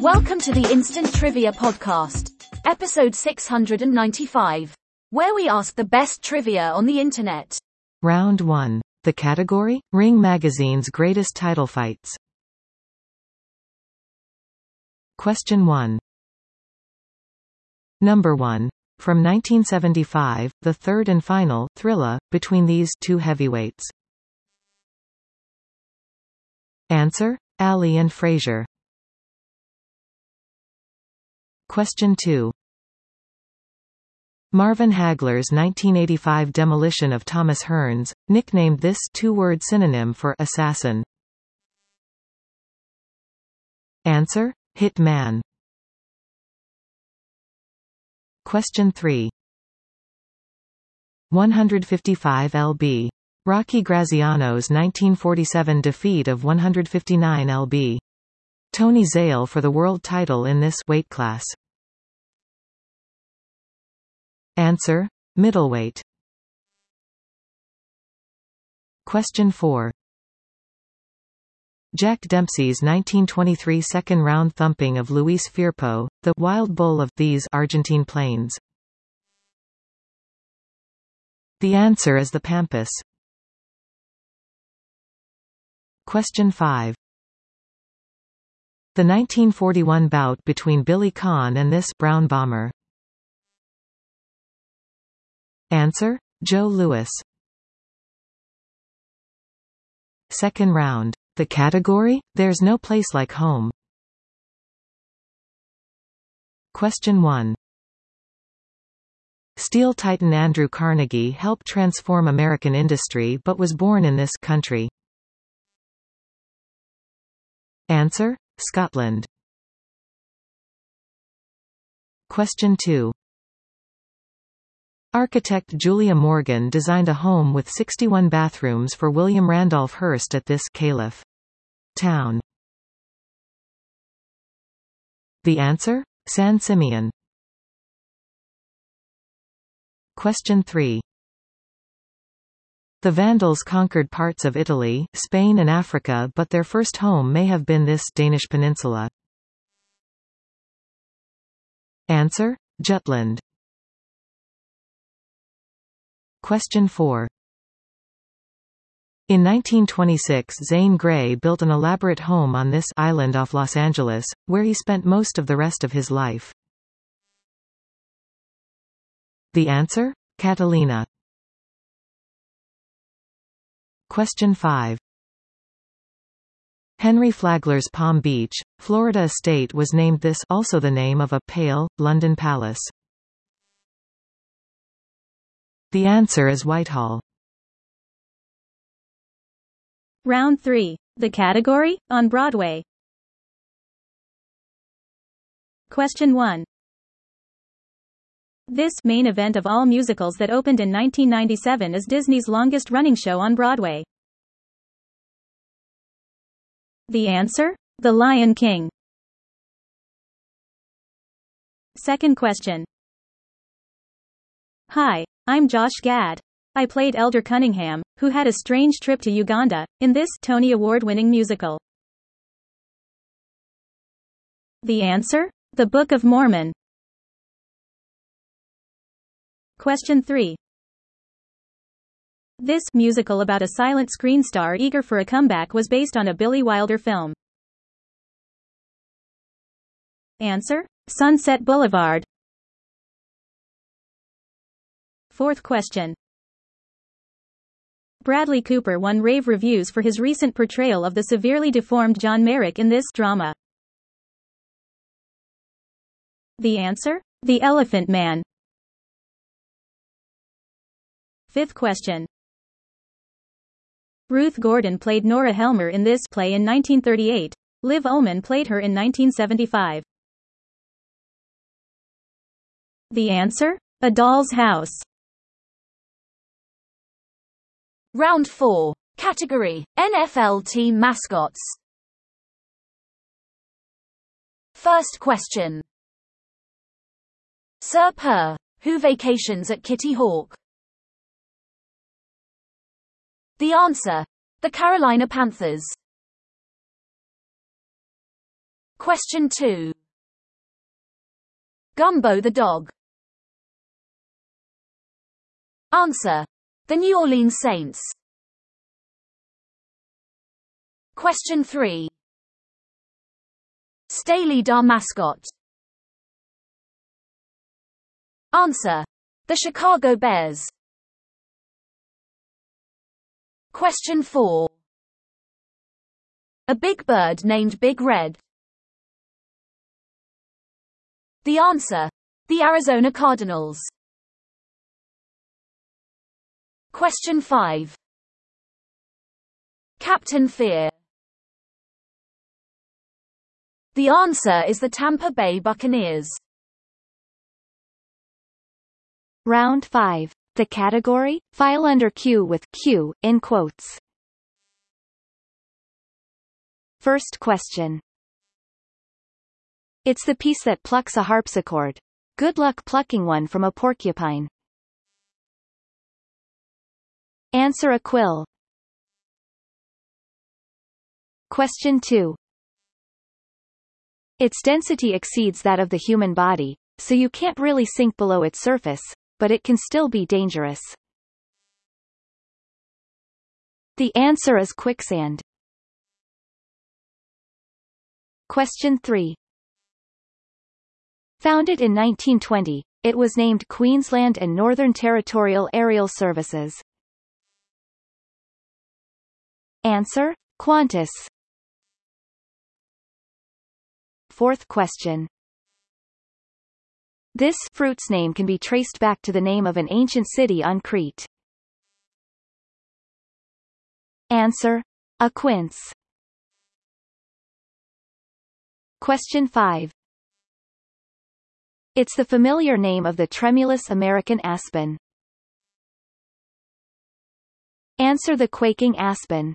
Welcome to the Instant Trivia Podcast, episode 695, where we ask the best trivia on the internet. Round 1. The category? Ring Magazine's greatest title fights. Question 1. Number 1. From 1975, the third and final thriller between these two heavyweights. Answer: Ali and Frazier. Question 2. Marvin Hagler's 1985 demolition of Thomas Hearns, nicknamed this two-word synonym for assassin. Answer: Hit man. Question 3. 155 lb. Rocky Graziano's 1947 defeat of 159 lb. Tony Zale for the world title in this weight class. Answer: Middleweight. Question 4. Jack Dempsey's 1923 second-round thumping of Luis Firpo, the wild bull of these Argentine plains. The answer is the Pampas. Question 5. The 1941 bout between Billy Conn and this Brown Bomber. Answer: Joe Louis. Second round. The category? There's no place like home. Question 1. Steel titan Andrew Carnegie helped transform American industry but was born in this country. Answer: Scotland. Question 2. Architect Julia Morgan designed a home with 61 bathrooms for William Randolph Hearst at this Caliph town. The answer? San Simeon. Question 3. The Vandals conquered parts of Italy, Spain and Africa but their first home may have been this Danish peninsula. Answer? Jutland. Question 4. In 1926 Zane Grey built an elaborate home on this island off Los Angeles, where he spent most of the rest of his life. The answer? Catalina. Question 5. Henry Flagler's Palm Beach, Florida estate was named this also the name of a pale, London palace. The answer is Whitehall. Round 3. The category? On Broadway. Question 1. This main event of all musicals that opened in 1997 is Disney's longest running show on Broadway. The answer? The Lion King. Second question. Hi, I'm Josh Gad. I played Elder Cunningham, who had a strange trip to Uganda, in this Tony Award winning musical. The answer? The Book of Mormon. Question 3. This musical about a silent screen star eager for a comeback was based on a Billy Wilder film. Answer? Sunset Boulevard. Fourth question. Bradley Cooper won rave reviews for his recent portrayal of the severely deformed John Merrick in this drama. The answer? The Elephant Man. Fifth question. Ruth Gordon played Nora Helmer in this play in 1938. Liv Ullmann played her in 1975. The answer? A Doll's House. Round 4. Category, NFL team mascots. First question. Sir Purr, who vacations at Kitty Hawk? The answer, The Carolina Panthers. Question 2. Gumbo the dog. Answer. The New Orleans Saints. Question 3. Staley Dan mascot. Answer. The Chicago Bears. Question 4. A big bird named Big Red. The answer. The Arizona Cardinals. Question 5. Captain Fear. The answer is the Tampa Bay Buccaneers. Round 5. The category? File under Q with Q in quotes. First question. It's the piece that plucks a harpsichord. Good luck plucking one from a porcupine. Answer a quill. Question 2. Its density exceeds that of the human body, so you can't really sink below its surface, but it can still be dangerous. The answer is quicksand. Question 3. Founded in 1920, it was named Queensland and Northern Territorial Aerial Services. Answer. Qantas. Fourth question. This fruit's name can be traced back to the name of an ancient city on Crete. Answer. A quince. Question 5. It's the familiar name of the tremulous American aspen. Answer the quaking aspen.